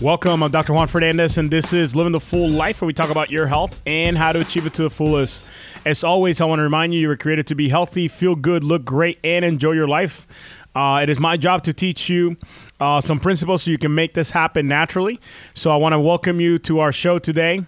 Welcome. I'm Dr. Juan Fernandez, and this is Living the Full Life, where we talk about your health and how to achieve it to the fullest. As always, I want to remind you you were created to be healthy, feel good, look great, and enjoy your life. Uh, it is my job to teach you uh, some principles so you can make this happen naturally. So I want to welcome you to our show today.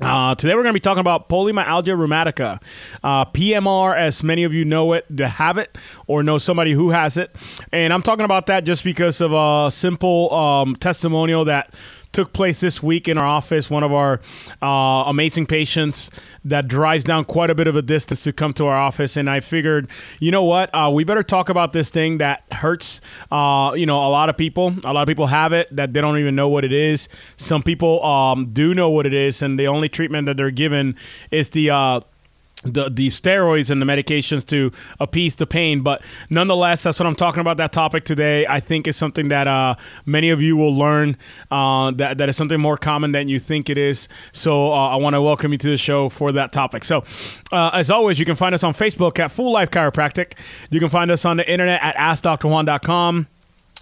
Uh, today we're going to be talking about polymyalgia rheumatica, uh, PMR, as many of you know it, to have it or know somebody who has it, and I'm talking about that just because of a simple um, testimonial that took place this week in our office. One of our uh, amazing patients that drives down quite a bit of a distance to come to our office, and I figured, you know what, uh, we better talk about this thing that hurts. Uh, you know, a lot of people, a lot of people have it that they don't even know what it is. Some people um, do know what it is, and the only treatment that they're given is the uh, the the steroids and the medications to appease the pain. But nonetheless, that's what I'm talking about. That topic today, I think, is something that uh, many of you will learn. Uh, that that is something more common than you think it is. So uh, I want to welcome you to the show for that topic. So uh, as always, you can find us on Facebook at Full Life Chiropractic. You can find us on the internet at AskDrJuan.com.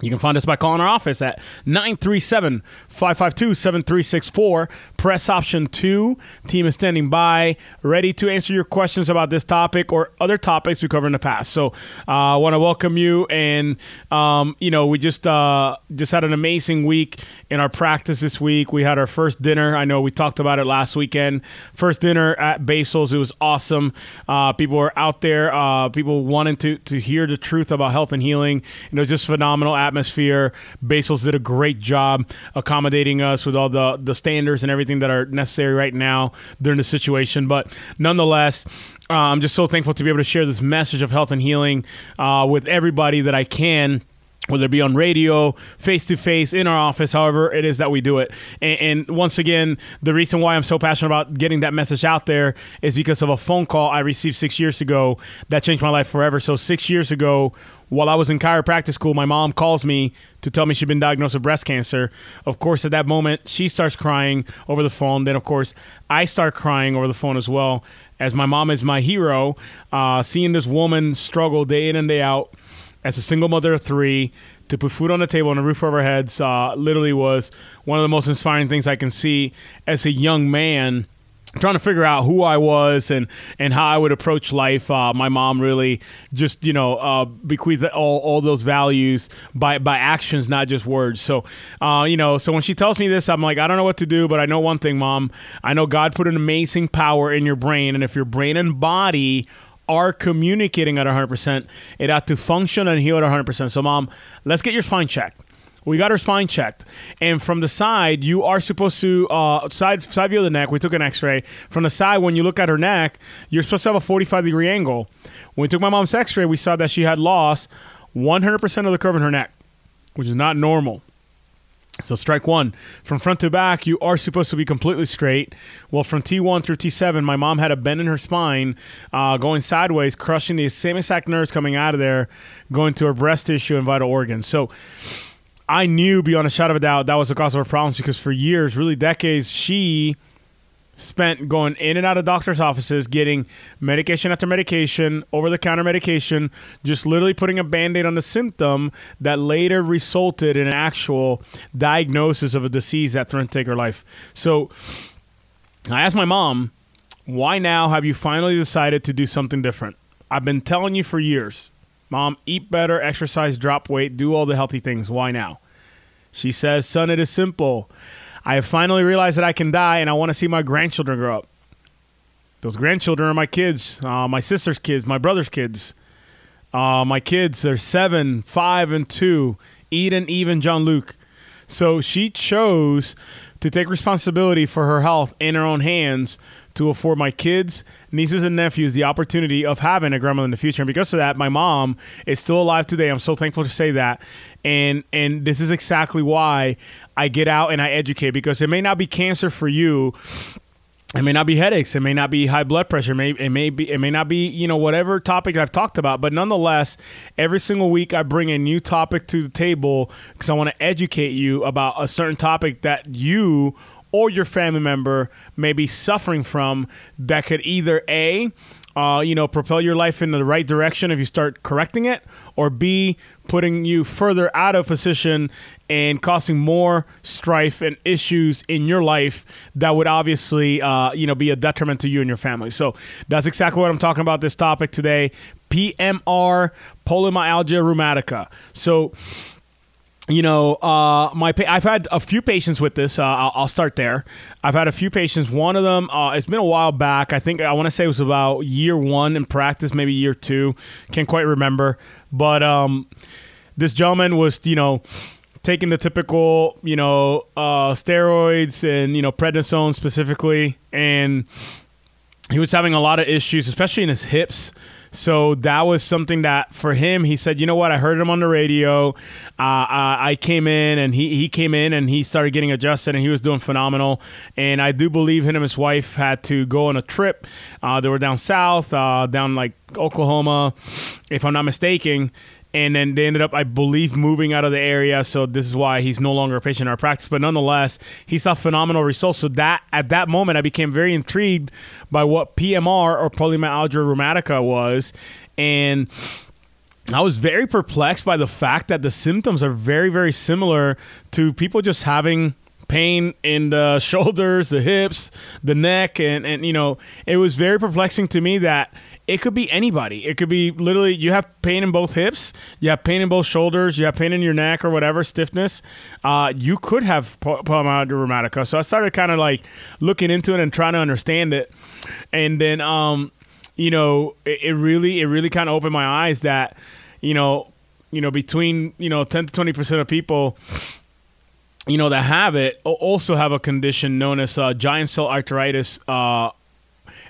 You can find us by calling our office at 937 552 7364. Press option two. Team is standing by, ready to answer your questions about this topic or other topics we covered in the past. So uh, I want to welcome you. And, um, you know, we just, uh, just had an amazing week in our practice this week. We had our first dinner. I know we talked about it last weekend. First dinner at Basil's. It was awesome. Uh, people were out there, uh, people wanted to, to hear the truth about health and healing. It was just phenomenal atmosphere. Basil's did a great job accommodating us with all the, the standards and everything that are necessary right now during the situation. But nonetheless, uh, I'm just so thankful to be able to share this message of health and healing uh, with everybody that I can whether it be on radio, face to face, in our office, however it is that we do it. And, and, once again, the reason why I'm so passionate about getting that message out there is because of a phone call I received six years ago that changed my life forever. So, six years ago, while I was in chiropractic school, my mom calls me to tell me she'd been diagnosed with breast cancer. Of course, at that moment, she starts crying over the phone. Then, of course, I start crying over the phone as well, as my mom is my hero. Uh, seeing this woman struggle day in and day out as a single mother of three to put food on the table and a roof over our heads uh, literally was one of the most inspiring things I can see as a young man trying to figure out who I was and and how I would approach life. Uh, my mom really just you know uh, bequeathed all, all those values by by actions, not just words. So uh, you know, so when she tells me this, I'm like, I don't know what to do, but I know one thing, mom. I know God put an amazing power in your brain, and if your brain and body are communicating at 100%, it had to function and heal at 100%. So, mom, let's get your spine checked. We got her spine checked, and from the side, you are supposed to uh, side side view of the neck. We took an X-ray from the side. When you look at her neck, you're supposed to have a 45 degree angle. When we took my mom's X-ray, we saw that she had lost 100% of the curve in her neck, which is not normal. So strike one. From front to back, you are supposed to be completely straight. Well, from T1 through T7, my mom had a bend in her spine, uh, going sideways, crushing the same exact nerves coming out of there, going to her breast tissue and vital organs. So I knew beyond a shadow of a doubt that was the cause of her problems because for years, really decades, she spent going in and out of doctors' offices, getting medication after medication, over the counter medication, just literally putting a band aid on the symptom that later resulted in an actual diagnosis of a disease that threatened to take her life. So I asked my mom, why now have you finally decided to do something different? I've been telling you for years, mom, eat better, exercise, drop weight, do all the healthy things. Why now? She says, son, it is simple. I have finally realized that I can die and I want to see my grandchildren grow up. Those grandchildren are my kids, uh, my sister's kids, my brother's kids. Uh, my kids They're seven, five, and two. Eden, even John Luke. So she chose to take responsibility for her health in her own hands to afford my kids, nieces, and nephews the opportunity of having a grandmother in the future. And because of that, my mom is still alive today. I'm so thankful to say that. And and this is exactly why I get out and I educate because it may not be cancer for you. It may not be headaches. It may not be high blood pressure. It may, it may be. It may not be. You know, whatever topic I've talked about. But nonetheless, every single week I bring a new topic to the table because I want to educate you about a certain topic that you or your family member may be suffering from that could either a uh, you know, propel your life in the right direction if you start correcting it, or B, putting you further out of position and causing more strife and issues in your life that would obviously, uh, you know, be a detriment to you and your family. So that's exactly what I'm talking about this topic today. PMR, polymyalgia rheumatica. So you know, uh, my pa- I've had a few patients with this. Uh, I'll, I'll, start there. I've had a few patients. One of them, uh, it's been a while back. I think I want to say it was about year one in practice, maybe year two. Can't quite remember. But um, this gentleman was, you know, taking the typical, you know, uh, steroids and you know prednisone specifically, and he was having a lot of issues, especially in his hips. So that was something that for him, he said, you know what? I heard him on the radio. Uh, I came in and he, he came in and he started getting adjusted and he was doing phenomenal. And I do believe him and his wife had to go on a trip. Uh, they were down south, uh, down like Oklahoma, if I'm not mistaken and then they ended up, I believe, moving out of the area. So this is why he's no longer a patient in our practice. But nonetheless, he saw phenomenal results. So that at that moment, I became very intrigued by what PMR or polymyalgia rheumatica was, and I was very perplexed by the fact that the symptoms are very, very similar to people just having pain in the shoulders, the hips, the neck, and and you know, it was very perplexing to me that it could be anybody. It could be literally you have pain in both hips, you have pain in both shoulders, you have pain in your neck or whatever stiffness. Uh, you could have polymyalgia rheumatica. So I started kind of like looking into it and trying to understand it, and then um, you know it, it really it really kind of opened my eyes that you know you know between you know ten to twenty percent of people you know that have it also have a condition known as uh, giant cell arteritis, uh,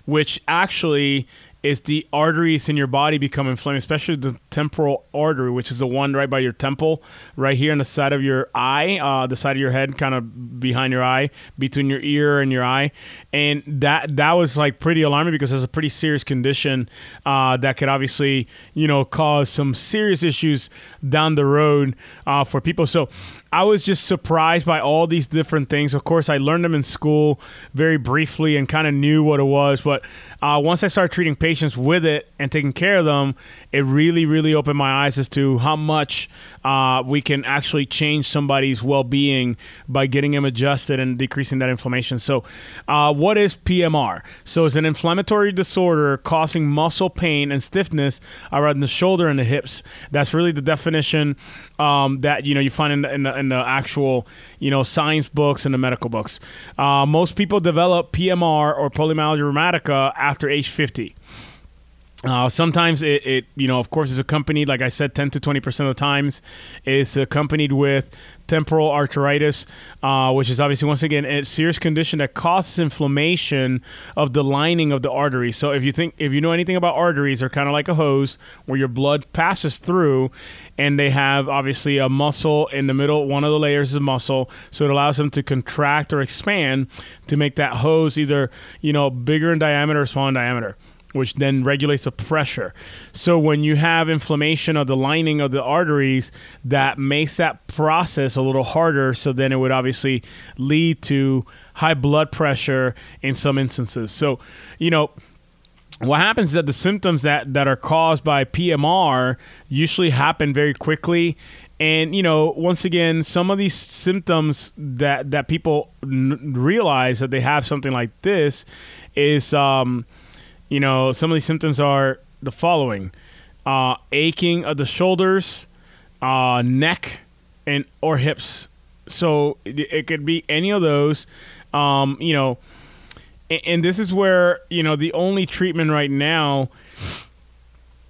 which actually is the arteries in your body become inflamed, especially the temporal artery, which is the one right by your temple, right here on the side of your eye, uh, the side of your head, kind of behind your eye, between your ear and your eye, and that that was like pretty alarming because it's a pretty serious condition uh, that could obviously you know cause some serious issues down the road uh, for people. So I was just surprised by all these different things. Of course, I learned them in school very briefly and kind of knew what it was. But uh, once I started treating patients with it and taking care of them, it really, really opened my eyes as to how much uh, we can actually change somebody's well being by getting them adjusted and decreasing that inflammation. So, uh, what is PMR? So, it's an inflammatory disorder causing muscle pain and stiffness around the shoulder and the hips. That's really the definition um, that you know you find in the, in the, in the, actual you know science books and the medical books. Uh, most people develop PMR or polymyalgia rheumatica after age 50. Uh, sometimes it, it, you know, of course, is accompanied, like I said, 10 to 20% of the times, is accompanied with temporal arteritis, uh, which is obviously, once again, a serious condition that causes inflammation of the lining of the artery. So if you think, if you know anything about arteries, they're kind of like a hose where your blood passes through and they have obviously a muscle in the middle. One of the layers is a muscle. So it allows them to contract or expand to make that hose either, you know, bigger in diameter or smaller in diameter which then regulates the pressure. So when you have inflammation of the lining of the arteries, that makes that process a little harder. So then it would obviously lead to high blood pressure in some instances. So, you know, what happens is that the symptoms that, that are caused by PMR usually happen very quickly. And you know, once again, some of these symptoms that that people n- realize that they have something like this is um, you know, some of these symptoms are the following: uh, aching of the shoulders, uh, neck, and or hips. So it, it could be any of those. Um, you know, and, and this is where you know the only treatment right now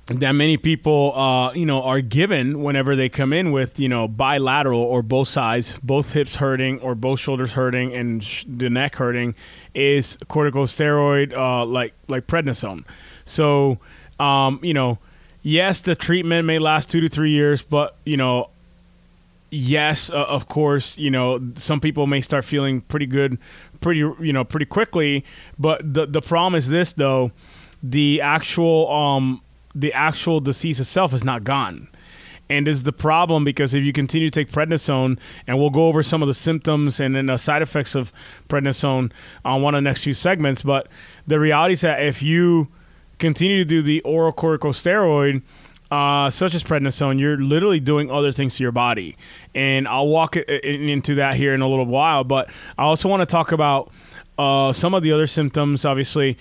that many people uh, you know are given whenever they come in with you know bilateral or both sides both hips hurting or both shoulders hurting and sh- the neck hurting is corticosteroid uh, like like prednisone. So um, you know yes the treatment may last two to three years but you know yes uh, of course you know some people may start feeling pretty good pretty you know pretty quickly. But the the problem is this though. The actual um the actual disease itself is not gone. And this is the problem because if you continue to take prednisone, and we'll go over some of the symptoms and then the side effects of prednisone on one of the next few segments, but the reality is that if you continue to do the oral corticosteroid, uh, such as prednisone, you're literally doing other things to your body. And I'll walk into that here in a little while. But I also want to talk about uh, some of the other symptoms, obviously,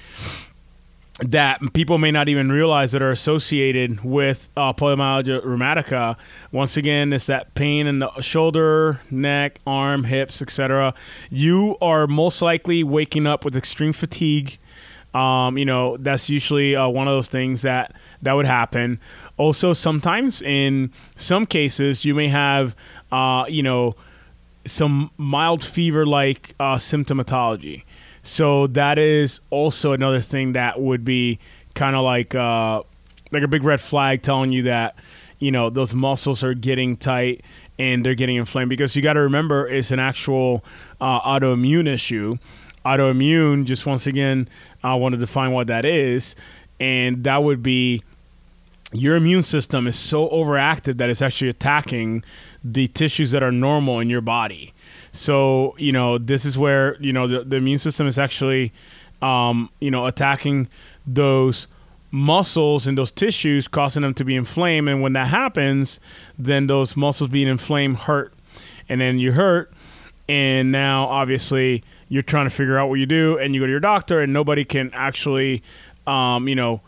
that people may not even realize that are associated with uh, polymyalgia rheumatica. Once again, it's that pain in the shoulder, neck, arm, hips, etc. You are most likely waking up with extreme fatigue. Um, you know, that's usually uh, one of those things that that would happen. Also, sometimes in some cases, you may have, uh, you know, some mild fever-like uh, symptomatology. So that is also another thing that would be kind of like uh, like a big red flag telling you that you know those muscles are getting tight and they're getting inflamed because you got to remember it's an actual uh, autoimmune issue. Autoimmune, just once again, I want to define what that is, and that would be your immune system is so overactive that it's actually attacking the tissues that are normal in your body. So you know this is where you know the, the immune system is actually um, you know attacking those muscles and those tissues, causing them to be inflamed. And when that happens, then those muscles being inflamed hurt, and then you hurt, and now obviously you're trying to figure out what you do, and you go to your doctor, and nobody can actually um, you know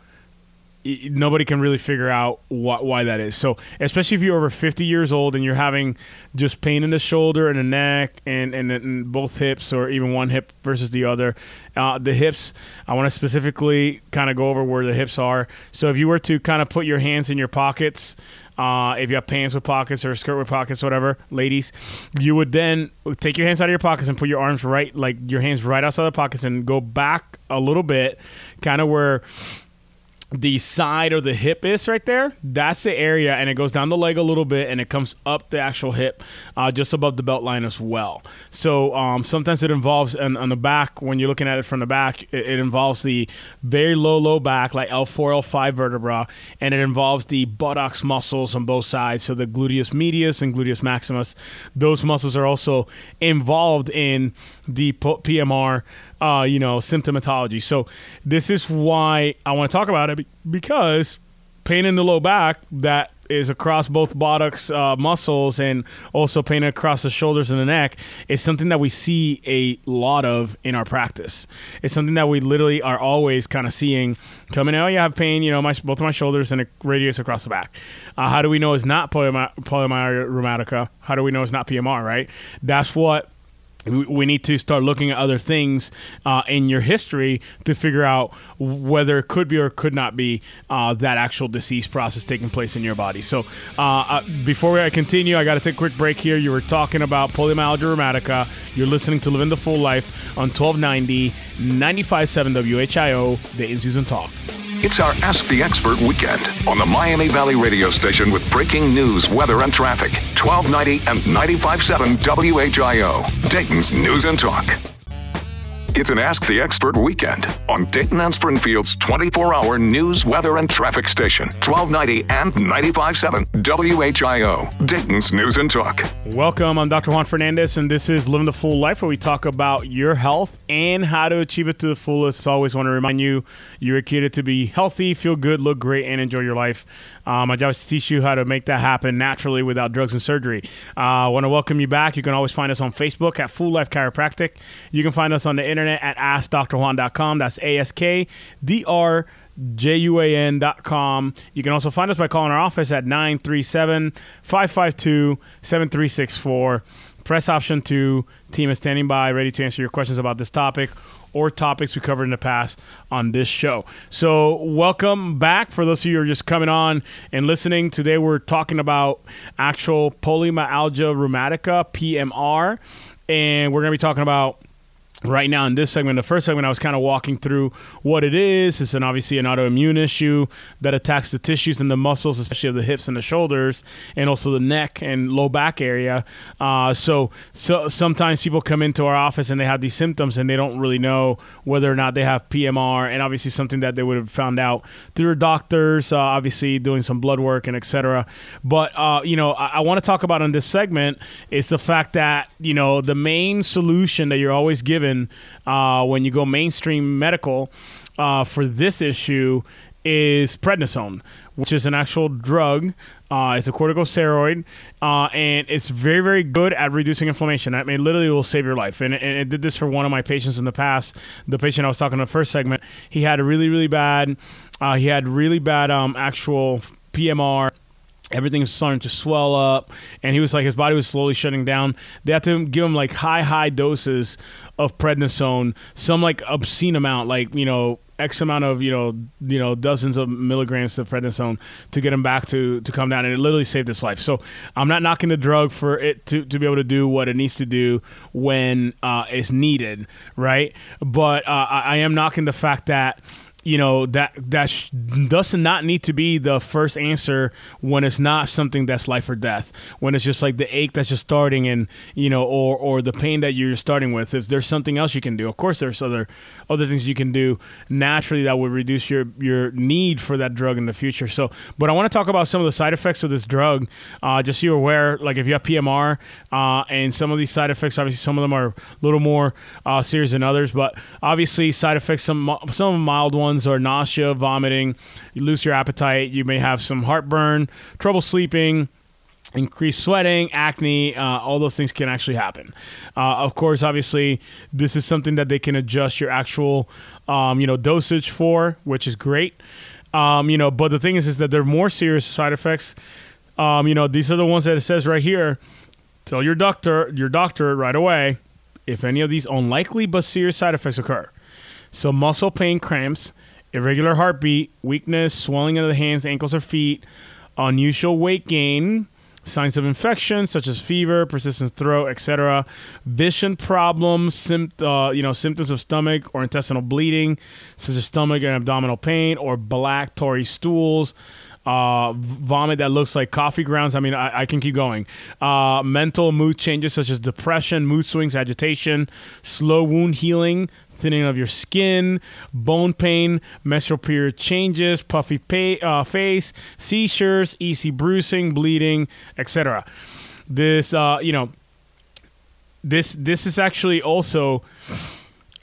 nobody can really figure out wh- why that is. So, especially if you're over 50 years old and you're having just pain in the shoulder and the neck and, and, and both hips or even one hip versus the other, uh, the hips, I want to specifically kind of go over where the hips are. So, if you were to kind of put your hands in your pockets, uh, if you have pants with pockets or a skirt with pockets, whatever, ladies, you would then take your hands out of your pockets and put your arms right, like your hands right outside the pockets and go back a little bit, kind of where the side or the hip is right there. That's the area, and it goes down the leg a little bit, and it comes up the actual hip, uh, just above the belt line as well. So um, sometimes it involves on, on, the back when you're looking at it from the back. It, it, involves the very low, low back, like L4, L5 vertebra, and it involves the buttocks muscles on both sides. So the gluteus medius and gluteus maximus, those muscles are also involved in the PMR uh, you know, symptomatology. So this is why I want to talk about it because pain in the low back that is across both buttocks uh, muscles and also pain across the shoulders and the neck is something that we see a lot of in our practice. It's something that we literally are always kind of seeing coming out. Oh, you have pain, you know, my, both of my shoulders and a radius across the back. Uh, how do we know it's not polymyalgia rheumatica? How do we know it's not PMR, right? That's what we need to start looking at other things uh, in your history to figure out whether it could be or could not be uh, that actual disease process taking place in your body. So, uh, uh before I continue, I got to take a quick break here. You were talking about polymyalgia rheumatica. You're listening to Living the Full Life on 1290 95.7 WHIO, the in season talk. It's our Ask the Expert weekend on the Miami Valley radio station with breaking news, weather, and traffic. 1290 and 95.7 WHIO, Dayton's News and Talk. It's an Ask the Expert weekend on Dayton and Springfield's 24 hour news, weather, and traffic station, 1290 and 95.7 WHIO, Dayton's News and Talk. Welcome. I'm Dr. Juan Fernandez, and this is Living the Full Life, where we talk about your health and how to achieve it to the fullest. As always, want to remind you you're created to be healthy, feel good, look great, and enjoy your life. My job is to teach you how to make that happen naturally without drugs and surgery. Uh, I want to welcome you back. You can always find us on Facebook at Full Life Chiropractic. You can find us on the internet at AskDrJuan.com. That's A S K D R J-U-A-N.com. You can also find us by calling our office at 937-552-7364. Press option 2. Team is standing by, ready to answer your questions about this topic or topics we covered in the past on this show. So, welcome back for those of you who are just coming on and listening. Today, we're talking about actual polymyalgia rheumatica, PMR, and we're going to be talking about right now in this segment the first segment i was kind of walking through what it is. It's an obviously an autoimmune issue that attacks the tissues and the muscles especially of the hips and the shoulders and also the neck and low back area. Uh, so so sometimes people come into our office and they have these symptoms and they don't really know whether or not they have pmr and obviously something that they would have found out through doctors uh, obviously doing some blood work and etc but uh, you know i, I want to talk about in this segment is the fact that you know the main solution that you're always given uh, when you go mainstream medical uh, for this issue is prednisone which is an actual drug. Uh, it's a corticosteroid, uh, and it's very, very good at reducing inflammation. I mean, literally will save your life. And, and it did this for one of my patients in the past. The patient I was talking to the first segment, he had a really, really bad, uh, he had really bad um, actual PMR everything's starting to swell up and he was like his body was slowly shutting down. They had to give him like high high doses of prednisone some like obscene amount like you know x amount of you know you know dozens of milligrams of prednisone to get him back to to come down and it literally saved his life. So i'm not knocking the drug for it to, to be able to do what it needs to do when uh, it's needed right? But uh, I, I am knocking the fact that you know that that sh- does not need to be the first answer when it's not something that's life or death. When it's just like the ache that's just starting and you know or or the pain that you're starting with. If there's something else you can do of course there's other other things you can do naturally that would reduce your your need for that drug in the future. So but i want to talk about some of the side effects of this drug. Uh, just so you're aware like if you have pmr uh, and some of these side effects obviously some of them are a little more uh, serious than others but obviously side effects some some mild ones ones are nausea, vomiting, you lose your appetite, you may have some heartburn, trouble sleeping, increased sweating, acne, uh, all those things can actually happen. Uh, of course, obviously, this is something that they can adjust your actual, um, you know, dosage for, which is great. Um, you know, but the thing is, is that there are more serious side effects. Um, you know, these are the ones that it says right here. Tell your doctor, your doctor right away, if any of these unlikely but serious side effects occur. So, muscle pain, cramps, irregular heartbeat, weakness, swelling of the hands, ankles, or feet, unusual weight gain, signs of infection such as fever, persistent throat, etc., vision problems, sympt- uh, you know, symptoms of stomach or intestinal bleeding, such as stomach and abdominal pain, or black tarry stools. Uh, vomit that looks like coffee grounds. I mean, I, I can keep going. Uh, mental mood changes such as depression, mood swings, agitation, slow wound healing, thinning of your skin, bone pain, menstrual period changes, puffy pay, uh, face, seizures, easy bruising, bleeding, etc. This, uh, you know, this this is actually also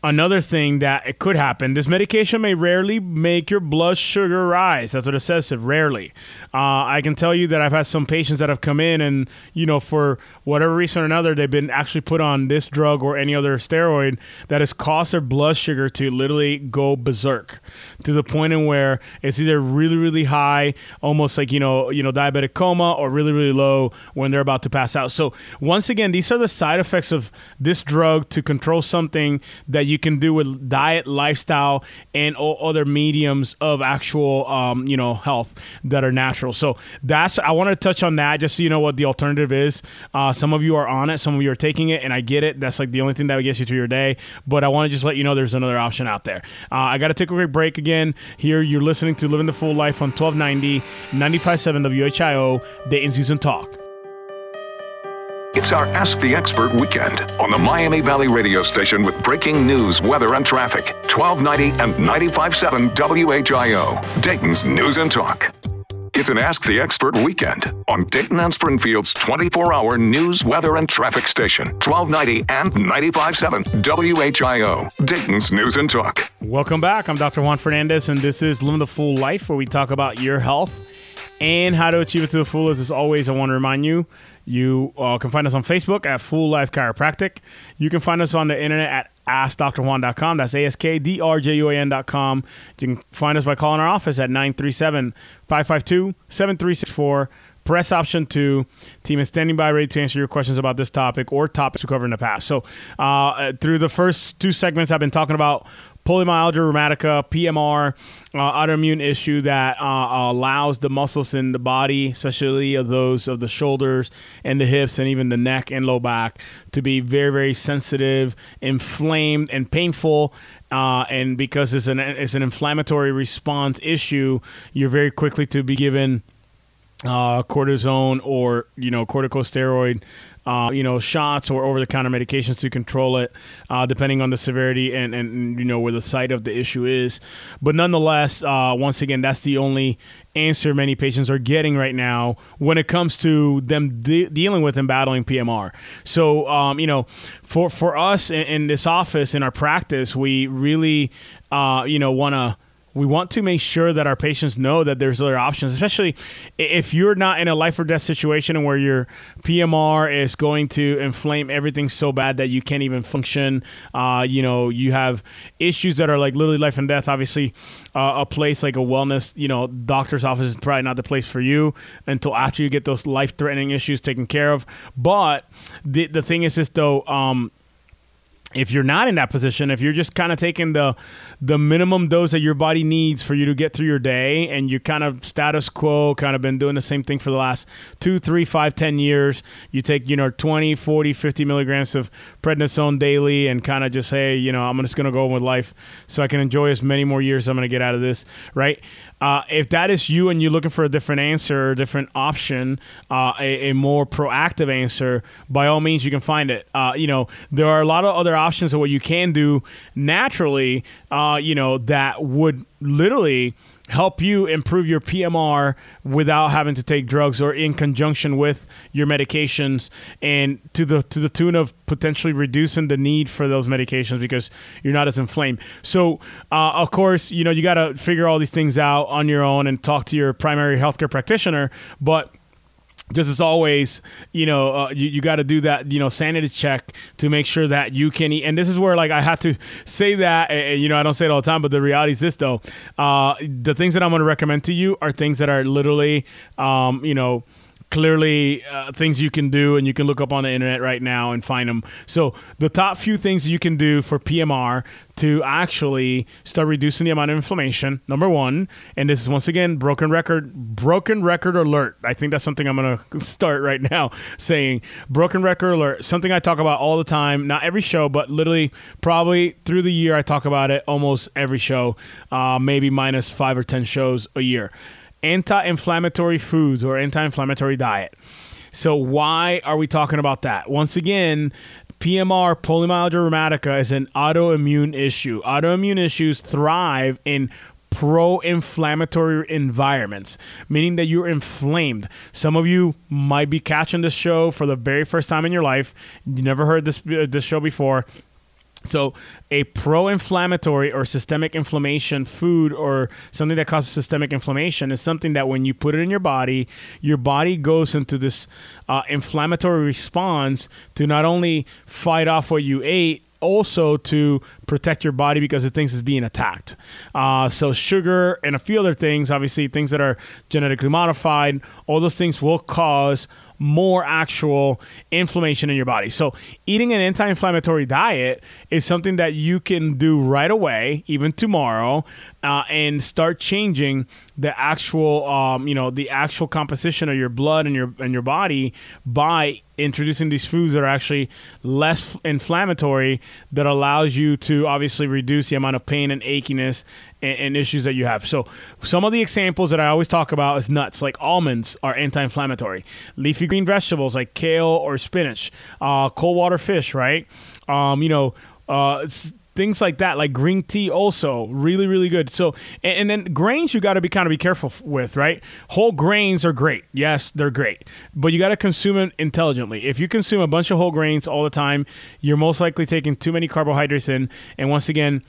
another thing that it could happen. This medication may rarely make your blood sugar rise. That's what it says. It rarely. Uh, I can tell you that I've had some patients that have come in and you know for whatever reason or another they've been actually put on this drug or any other steroid that has caused their blood sugar to literally go berserk to the point in where it's either really really high, almost like you know you know diabetic coma, or really really low when they're about to pass out. So once again, these are the side effects of this drug to control something that you can do with diet, lifestyle, and all other mediums of actual um, you know health that are natural. So that's I want to touch on that just so you know what the alternative is. Uh, some of you are on it, some of you are taking it, and I get it. That's like the only thing that gets you through your day. But I want to just let you know there's another option out there. Uh, I got to take a quick break again. Here you're listening to Living the Full Life on 1290 957 WHIO Dayton's News and Talk. It's our Ask the Expert weekend on the Miami Valley radio station with breaking news, weather, and traffic. 1290 and 957 WHIO, Dayton's News and Talk. It's an Ask the Expert weekend on Dayton and Springfield's 24 hour news, weather, and traffic station. 1290 and 957 WHIO, Dayton's News and Talk. Welcome back. I'm Dr. Juan Fernandez, and this is Living the Full Life, where we talk about your health and how to achieve it to the fullest. As always, I want to remind you you uh, can find us on Facebook at Full Life Chiropractic. You can find us on the internet at AskDrJuan.com. That's A-S-K-D-R-J-U-A-N.com. You can find us by calling our office at 937-552-7364. Press option two. Team is standing by ready to answer your questions about this topic or topics we covered in the past. So, uh, through the first two segments, I've been talking about polymyalgia rheumatica, PMR, uh, autoimmune issue that uh, allows the muscles in the body, especially of those of the shoulders and the hips and even the neck and low back, to be very, very sensitive, inflamed, and painful. Uh, and because it's an it's an inflammatory response issue, you're very quickly to be given uh, cortisone or you know corticosteroid uh, you know, shots or over the counter medications to control it, uh, depending on the severity and, and, you know, where the site of the issue is. But nonetheless, uh, once again, that's the only answer many patients are getting right now when it comes to them de- dealing with and battling PMR. So, um, you know, for, for us in, in, this office, in our practice, we really, uh, you know, want to we want to make sure that our patients know that there's other options, especially if you're not in a life or death situation where your PMR is going to inflame everything so bad that you can't even function. Uh, you know, you have issues that are like literally life and death. Obviously, uh, a place like a wellness, you know, doctor's office is probably not the place for you until after you get those life threatening issues taken care of. But the the thing is this though. Um, if you're not in that position, if you're just kind of taking the the minimum dose that your body needs for you to get through your day, and you kind of status quo, kind of been doing the same thing for the last two, three, five, ten years, you take you know 20, 40, 50 milligrams of prednisone daily, and kind of just say, you know, I'm just gonna go with life, so I can enjoy as many more years I'm gonna get out of this, right? Uh, if that is you and you're looking for a different answer, different option, uh, a, a, more proactive answer, by all means, you can find it. Uh, you know, there are a lot of other options of what you can do naturally, uh, you know, that would literally help you improve your PMR without having to take drugs or in conjunction with your medications and to the to the tune of potentially reducing the need for those medications because you're not as inflamed. So, uh, of course, you know, you got to figure all these things out on your own and talk to your primary healthcare practitioner, but just as always, you know, uh, you, you got to do that, you know, sanity check to make sure that you can eat. And this is where, like, I have to say that, and, you know, I don't say it all the time, but the reality is this, though. Uh, the things that I'm going to recommend to you are things that are literally, um, you know, clearly uh, things you can do and you can look up on the internet right now and find them so the top few things you can do for pmr to actually start reducing the amount of inflammation number one and this is once again broken record broken record alert. I think that's something i'm going to start right now saying. Broken record alert. Something i talk about all the time. Not every show but literally probably through the year i talk about it almost every show uh, maybe minus five or ten shows a year anti-inflammatory foods or anti-inflammatory diet. So why are we talking about that? Once again, PMR, polymyalgia rheumatica, is an autoimmune issue. Autoimmune issues thrive in pro-inflammatory environments, meaning that you're inflamed. Some of you might be catching this show for the very first time in your life. You never heard this uh, this show before. So, a pro inflammatory or systemic inflammation food or something that causes systemic inflammation is something that when you put it in your body, your body goes into this uh, inflammatory response to not only fight off what you ate, also to protect your body because it thinks it's being attacked. Uh, so, sugar and a few other things, obviously, things that are genetically modified, all those things will cause more actual inflammation in your body. So, eating an anti inflammatory diet is something that you can do right away, even tomorrow, uh, and start changing the actual, um, you know, the actual composition of your blood and your and your body by introducing these foods that are actually less inflammatory that allows you to obviously reduce the amount of pain and achiness and, and, issues that you have. So some of the examples that I always talk about is nuts, like almonds are anti-inflammatory. Leafy green vegetables like kale or spinach, uh, cold water fish, right? Um, you know, uh, things like that, like green tea, also really, really good. So, and, and then grains, you got to be kind of be careful with, right? Whole grains are great. Yes, they're great, but you got to consume it intelligently. If you consume a bunch of whole grains all the time, you're most likely taking too many carbohydrates in. And once again,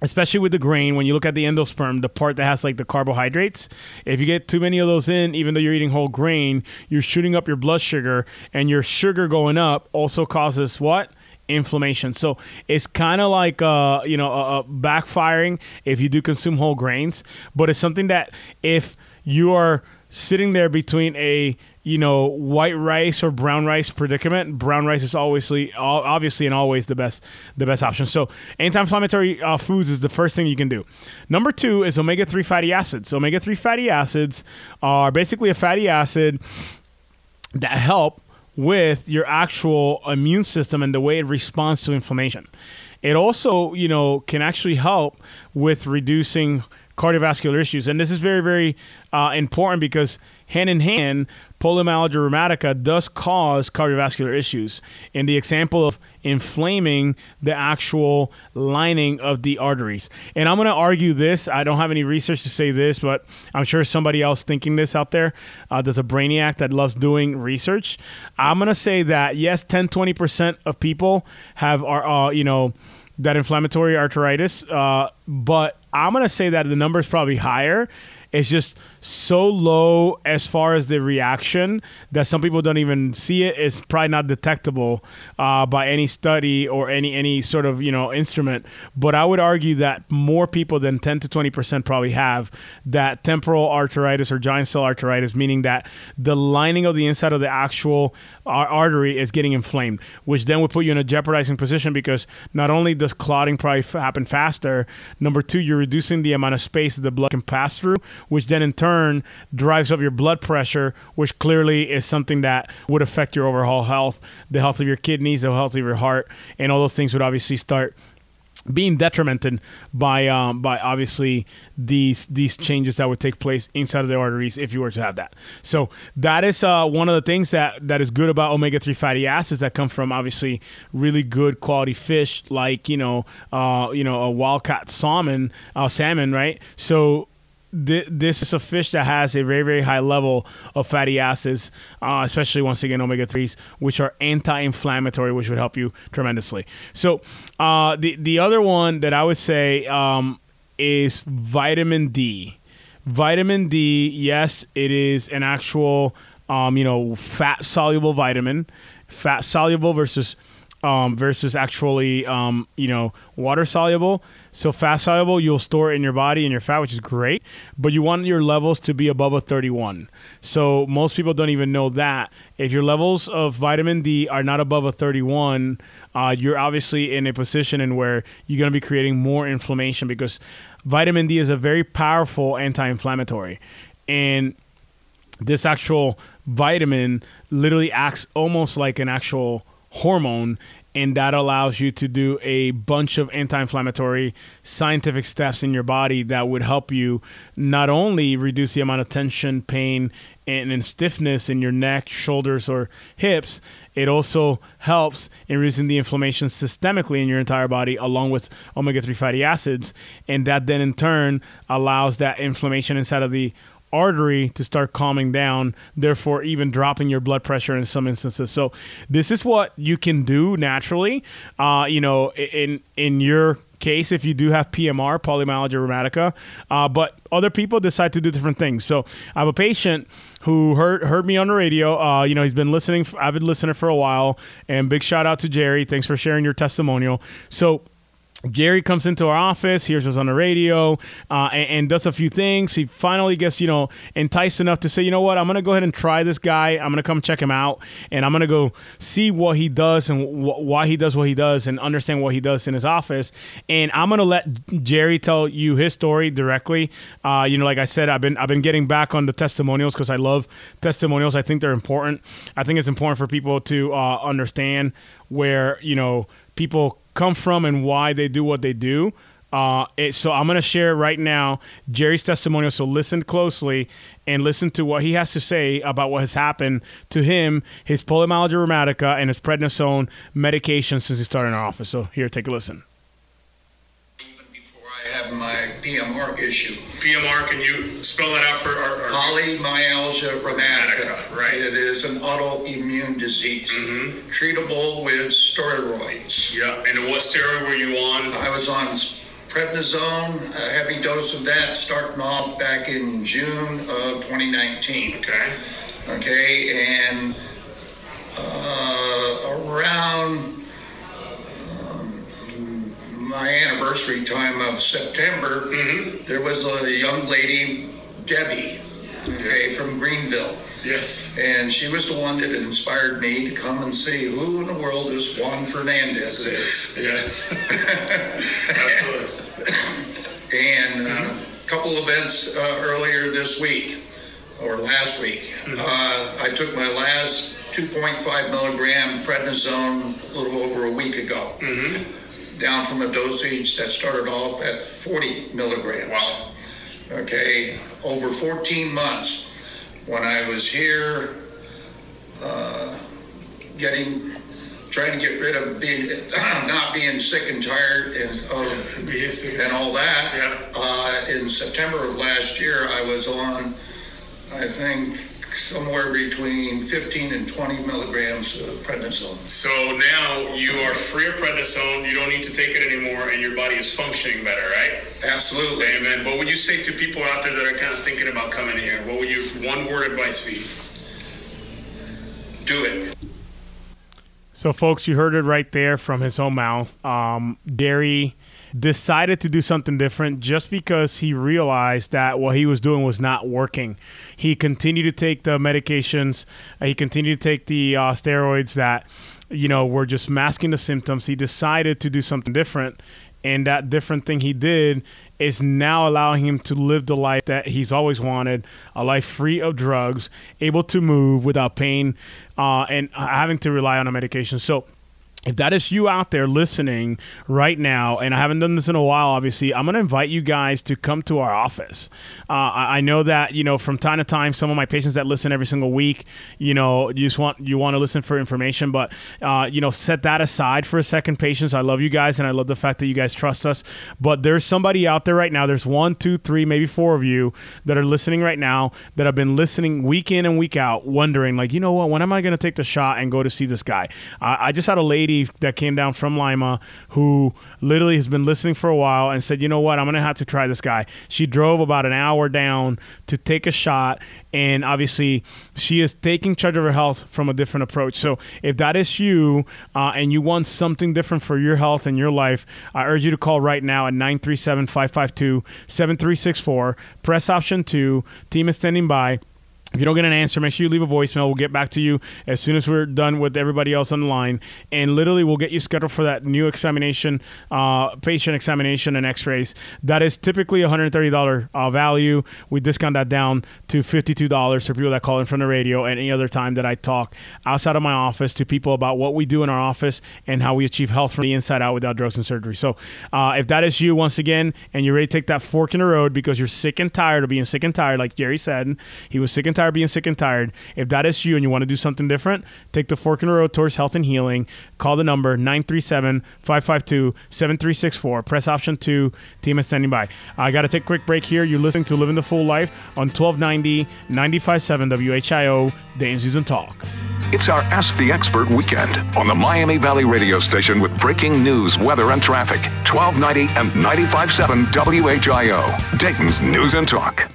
especially with the grain, when you look at the endosperm, the part that has like the carbohydrates, if you get too many of those in, even though you're eating whole grain, you're shooting up your blood sugar, and your sugar going up also causes what? Inflammation. So it's kind of like uh, you know backfiring if you do consume whole grains, but it's something that if you are sitting there between a you know white rice or brown rice predicament, brown rice is obviously obviously and always the best the best option. So anti-inflammatory uh, foods is the first thing you can do. Number two is omega three fatty acids. Omega three fatty acids are basically a fatty acid that help with your actual immune system and the way it responds to inflammation. It also, you know, can actually help with reducing cardiovascular issues. And this is very, very uh, important because hand in hand, polymyalgia rheumatica does cause cardiovascular issues. In the example of inflaming the actual lining of the arteries. And I'm going to argue this. I don't have any research to say this, but I'm sure somebody else thinking this out there. Uh, there's a brainiac that loves doing research. I'm going to say that yes, 10, 20% of people have, are, uh, you know, that inflammatory arteritis, uh, but I'm gonna say that the number is probably higher. It's just so low as far as the reaction that some people don't even see it. It's probably not detectable uh, by any study or any any sort of you know instrument. But I would argue that more people than 10 to 20 percent probably have that temporal arteritis or giant cell arteritis, meaning that the lining of the inside of the actual artery is getting inflamed, which then would put you in a jeopardizing position because not only does clotting probably happen faster, number two, you're reducing the amount of space that the blood can pass through, which then in turn drives up your blood pressure, which clearly is something that would affect your overall health, the health of your kidneys, the health of your heart, and all those things would obviously start being detrimented by um, by obviously these these changes that would take place inside of the arteries if you were to have that. So that is uh, one of the things that that is good about omega three fatty acids that come from obviously really good quality fish like you know uh, you know a wild caught salmon uh, salmon right. So this is a fish that has a very very high level of fatty acids uh, especially once again omega-3s which are anti-inflammatory which would help you tremendously. So uh, the, the other one that i would say um, is vitamin d. Vitamin d yes it is an actual um, you know fat soluble vitamin. Fat soluble versus um, versus actually um, you know water soluble so fat soluble, you'll store it in your body and your fat, which is great. But you want your levels to be above a 31. So most people don't even know that. If your levels of vitamin D are not above a 31, uh, you're obviously in a position in where you're going to be creating more inflammation because vitamin D is a very powerful anti-inflammatory, and this actual vitamin literally acts almost like an actual hormone and that allows you to do a bunch of anti-inflammatory scientific steps in your body that would help you not only reduce the amount of tension, pain, and, and stiffness in your neck, shoulders, or hips. It also helps in reducing the inflammation systemically in your entire body, along with omega-3 fatty acids, and that then in turn allows that inflammation inside of the artery to start calming down, therefore even dropping your blood pressure in some instances. So this is what you can do naturally. Uh, you know, in in your case if you do have PMR, polymyalgia rheumatica, uh, but other people decide to do different things. So I have a patient who heard heard me on the radio. Uh, you know, he's been listening, avid listener for a while, and big shout out to Jerry. Thanks for sharing your testimonial. So Jerry comes into our office, hears us on the radio, uh, and, and, does a few things. He finally gets, you know, enticed enough to say, you know what, I'm going to go ahead and try this guy. I'm going to come check him out, and I'm going to go see what he does and wh- why he does what he does and understand what he does in his office. And I'm going to let Jerry tell you his story directly. Uh, you know, like I said, I've been I've been getting back on the testimonials because I love testimonials. I think they're important. I think it's important for people to uh, understand where you know people come from and why they do what they do. Uh, it, so I'm going to share right now Jerry's testimonial. So listen closely and listen to what he has to say about what has happened to him, his polymyalgia rheumatica, and his prednisone medication since he started in our office. So here, take a listen. Have my PMR issue. PMR, can you spell that out for our, our polymyalgia rheumatica? Right. It is an autoimmune disease, mm-hmm. treatable with steroids. Yeah. And what steroid were you on? I was on prednisone, a heavy dose of that, starting off back in June of 2019. Okay. Okay, and uh, around my anniversary time of September, mm-hmm. there was a young lady, Debbie, okay, from Greenville. Yes. And she was the one that inspired me to come and see who in the world is Juan Fernandez is. Yes. Absolutely. and a uh, couple events uh, earlier this week, or last week, mm-hmm. uh, I took my last 2.5 milligram prednisone a little over a week ago. Mm-hmm down from a dosage that started off at 40 milligrams. Wow. Okay, over 14 months. When I was here, uh, getting, trying to get rid of being, not being sick and tired and of, and all that. Yeah. Uh, in September of last year, I was on, I think, somewhere between 15 and 20 milligrams of prednisone. So now you are free of prednisone, you don't need to take it anymore, and your body is functioning better, right? Absolutely. Amen. What would you say to people out there that are kind of thinking about coming here? What would you, one word advice be? Do it. So, folks, you heard it right there from his own mouth. Um, Gary decided to do something different just because he realized that what he was doing was not working. He continued to take the medications, he continued to take the uh, steroids that, you know, were just masking the symptoms. He decided to do something different. And that different thing he did is now allowing him to live the life that he's always wanted a life free of drugs, able to move without pain, uh, and having to rely on a medication. So, if that is you out there listening right now, and I haven't done this in a while, obviously, I'm going to invite you guys to come to our office. Uh, I know that you know from time to time, some of my patients that listen every single week, you know, you just want you want to listen for information, but uh, you know, set that aside for a second, patients. I love you guys, and I love the fact that you guys trust us. But there's somebody out there right now. There's one, two, three, maybe four of you that are listening right now that have been listening week in and week out, wondering like, you know what, when am I going to take the shot and go to see this guy? I just had a lady that came down from Lima who literally has been listening for a while and said, you know what, I'm going to have to try this guy. She drove about an hour down to take a shot. And obviously, she is taking charge of her health from a different approach. So, if that is you uh, and you want something different for your health and your life, I urge you to call right now at 937 552 7364. Press option two. Team is standing by. If you don't get an answer, make sure you leave a voicemail. We'll get back to you as soon as we're done with everybody else on the line. And literally, we'll get you scheduled for that new examination, uh, patient examination and x rays. That is typically $130 uh, value. We discount that down to $52 for people that call in from the radio and any other time that I talk outside of my office to people about what we do in our office and how we achieve health from the inside out without drugs and surgery. So, uh, if that is you, once again, and you're ready to take that fork in the road because you're sick and tired of being sick and tired, like Jerry said, he was sick and tired being sick and tired. If that is you and you want to do something different, take the fork in the road towards health and healing. Call the number 937 552 7364. Press option two. Team is standing by. I got to take a quick break here. You're listening to Living the Full Life on 1290 957 WHIO, Dayton's News and Talk. It's our Ask the Expert weekend on the Miami Valley radio station with breaking news, weather, and traffic. 1290 and 95.7 WHIO, Dayton's News and Talk.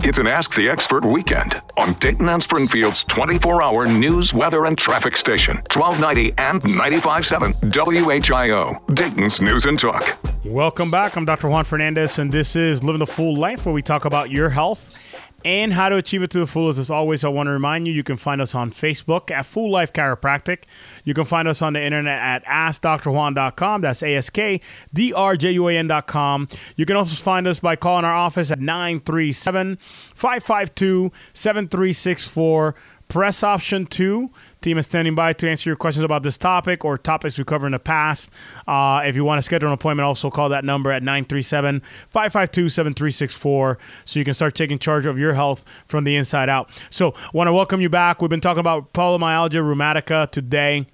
It's an Ask the Expert weekend on Dayton and Springfield's 24 hour news, weather, and traffic station, 1290 and 95.7 WHIO, Dayton's News and Talk. Welcome back. I'm Dr. Juan Fernandez, and this is Living the Full Life, where we talk about your health and how to achieve it to the fullest. As always, I want to remind you you can find us on Facebook at Full Life Chiropractic. You can find us on the internet at AskDrJuan.com. That's A S K D R J U A N.com. You can also find us by calling our office at 937 552 7364. Press option two Team is standing by to answer your questions about this topic or topics we covered in the past. Uh, if you want to schedule an appointment, also call that number at 937 552 7364 so you can start taking charge of your health from the inside out. So, want to welcome you back. We've been talking about polymyalgia rheumatica today.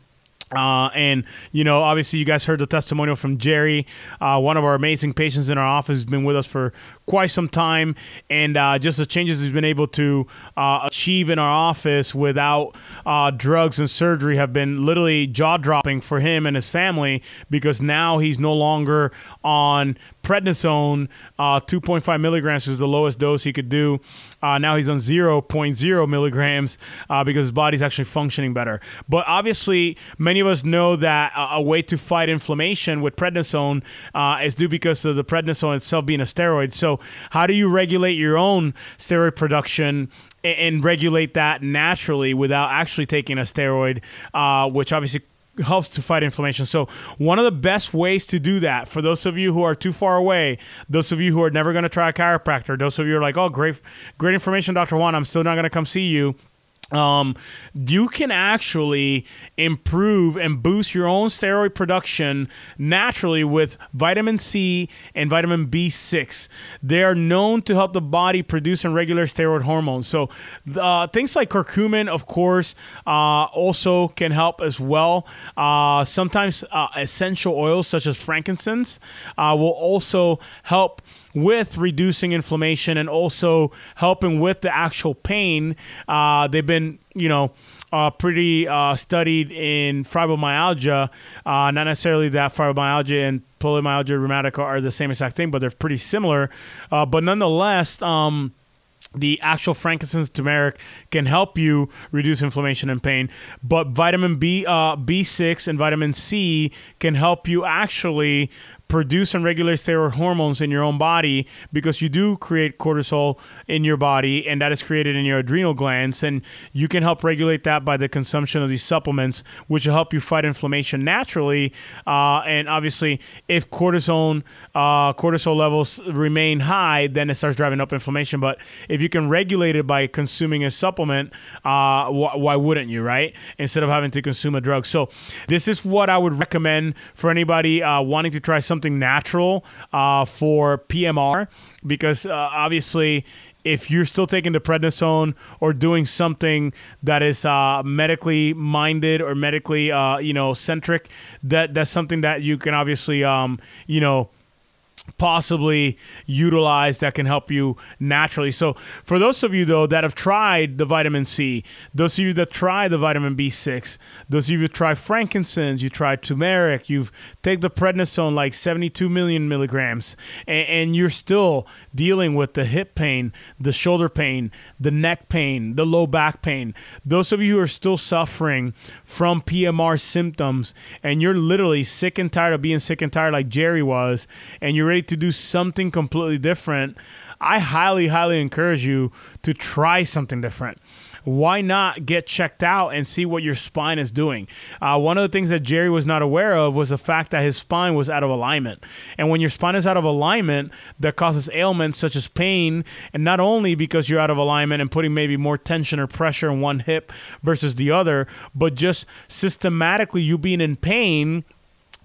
Uh, and you know, obviously, you guys heard the testimonial from Jerry, uh, one of our amazing patients in our office, has been with us for quite some time, and uh, just the changes he's been able to uh, achieve in our office without uh, drugs and surgery have been literally jaw dropping for him and his family because now he's no longer on prednisone. Uh, 2.5 milligrams is the lowest dose he could do. Uh, now he's on 0.0 milligrams uh, because his body's actually functioning better. But obviously, many of us know that a, a way to fight inflammation with prednisone is due because of the prednisone itself being a steroid. So, how do you regulate your own steroid production and, regulate that naturally without actually taking a steroid, uh, which obviously helps to fight inflammation. So, one of the best ways to do that for those of you who are too far away, those of you who are never going to try a chiropractor, those of you who are like, "Oh, great great information, Dr. Juan, I'm still not going to come see you." Um, you can actually improve and boost your own steroid production naturally with vitamin C and vitamin B6. They are known to help the body produce and regulate steroid hormones. So, uh, things like curcumin, of course, uh, also can help as well. Uh, sometimes uh, essential oils such as frankincense uh, will also help with reducing inflammation and also helping with the actual pain. Uh, they've been, you know, uh, pretty uh, studied in fibromyalgia. Uh, not necessarily that fibromyalgia and polymyalgia rheumatica are the same exact thing, but they're pretty similar. Uh, but nonetheless, um, the actual frankincense turmeric can help you reduce inflammation and pain but vitamin b uh, b6 and vitamin c can help you actually produce and regulate steroid hormones in your own body because you do create cortisol in your body and that is created in your adrenal glands and you can help regulate that by the consumption of these supplements which will help you fight inflammation naturally uh, and obviously if cortisone uh, cortisol levels remain high then it starts driving up inflammation but if you can regulate it by consuming a supplement uh, wh- why wouldn't you right? Instead of having to consume a drug. So this is what i would recommend for anybody uh, wanting to try something something natural uh, for PMR because uh, obviously if you're still taking the prednisone or doing something that is uh, medically minded or medically uh, you know centric, that that's something that you can obviously um, you know possibly utilize that can help you naturally. So, for those of you though that have tried the vitamin C, those of you that try the vitamin B6, those of you that try frankincense, you try turmeric, you've take the prednisone like 72 million milligrams, and, and you're still dealing with the hip pain, the shoulder pain, the neck pain, the low back pain. Those of you who are still suffering from PMR symptoms, and you're literally sick and tired of being sick and tired like Jerry was, and you're ready to do something completely different, I highly, highly encourage you to try something different why not get checked out and see what your spine is doing? Uh, one of the things that Jerry was not aware of was the fact that his spine was out of alignment. And when your spine is out of alignment, that causes ailments such as pain, and not only because you're out of alignment and putting maybe more tension or pressure in one hip versus the other, but just systematically you being in pain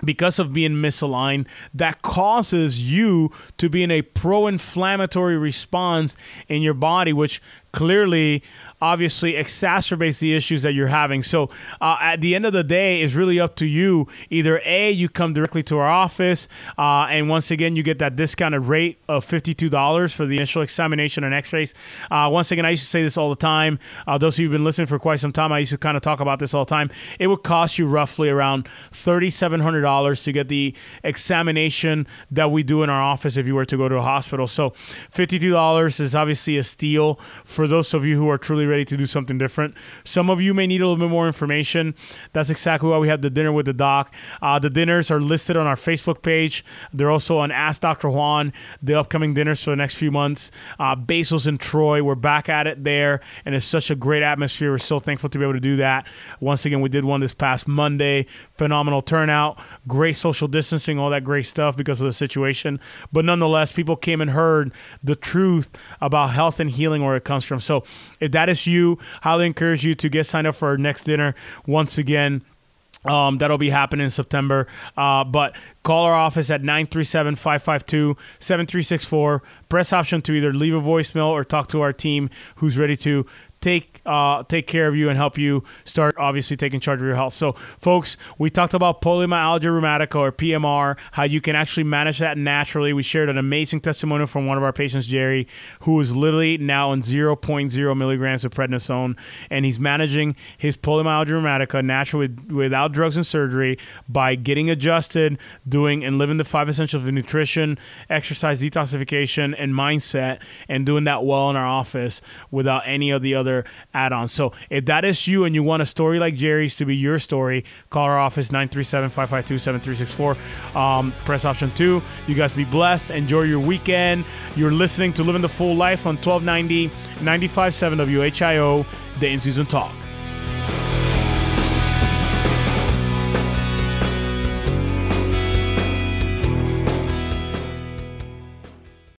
because of being misaligned that causes you to be in a pro-inflammatory response in your body which clearly obviously exacerbates the issues that you're having. So uh, at the end of the day, it's really up to you. Either A, you come directly to our office, uh, and once again, you get that discounted rate of $52 for the initial examination and x rays. Uh, once again, I used to say this all the time. Uh, those of you who've been listening for quite some time, I used to kind of talk about this all the time. It would cost you roughly around $3,700 to get the examination that we do in our office if you were to go to a hospital. So $52 is obviously a steal for those of you who are truly ready to do something different. Some of you may need a little bit more information. That's exactly why we have the dinner with the doc. Uh, the dinners are listed on our Facebook page. They're also on Ask Dr. Juan, the upcoming dinners for the next few months. Uh, Basil's in Troy. We're back at it there, and it's such a great atmosphere. We're so thankful to be able to do that. Once again, we did one this past Monday. Phenomenal turnout, great social distancing, all that great stuff because of the situation. But nonetheless, people came and heard the truth about health and healing where it comes from. So if that is you. Highly encourage you to get signed up for our next dinner once again. Um, that'll be happening in September. Uh, but call our office at 937 552 7364. Press option two either leave a voicemail or talk to our team who's ready to take uh, take care of you and help you start obviously taking charge of your health. So, folks, we talked about polymyalgia rheumatica or PMR, how you can actually manage that naturally. We shared an amazing testimonial from one of our patients, Jerry, who is literally now on 0.0 milligrams of prednisone, and he's managing his polymyalgia rheumatica naturally without drugs and surgery by getting adjusted, doing and living the five essentials of nutrition, exercise, detoxification, and mindset, and doing that well in our office without any of the other other add-ons. So if that is you and you want a story like Jerry's to be your story, call our office 937-552-7364. Um, press option two. You guys be blessed. Enjoy your weekend. You're listening to Living the Full Life on 1290 95.7 WHIO, the in-season talk.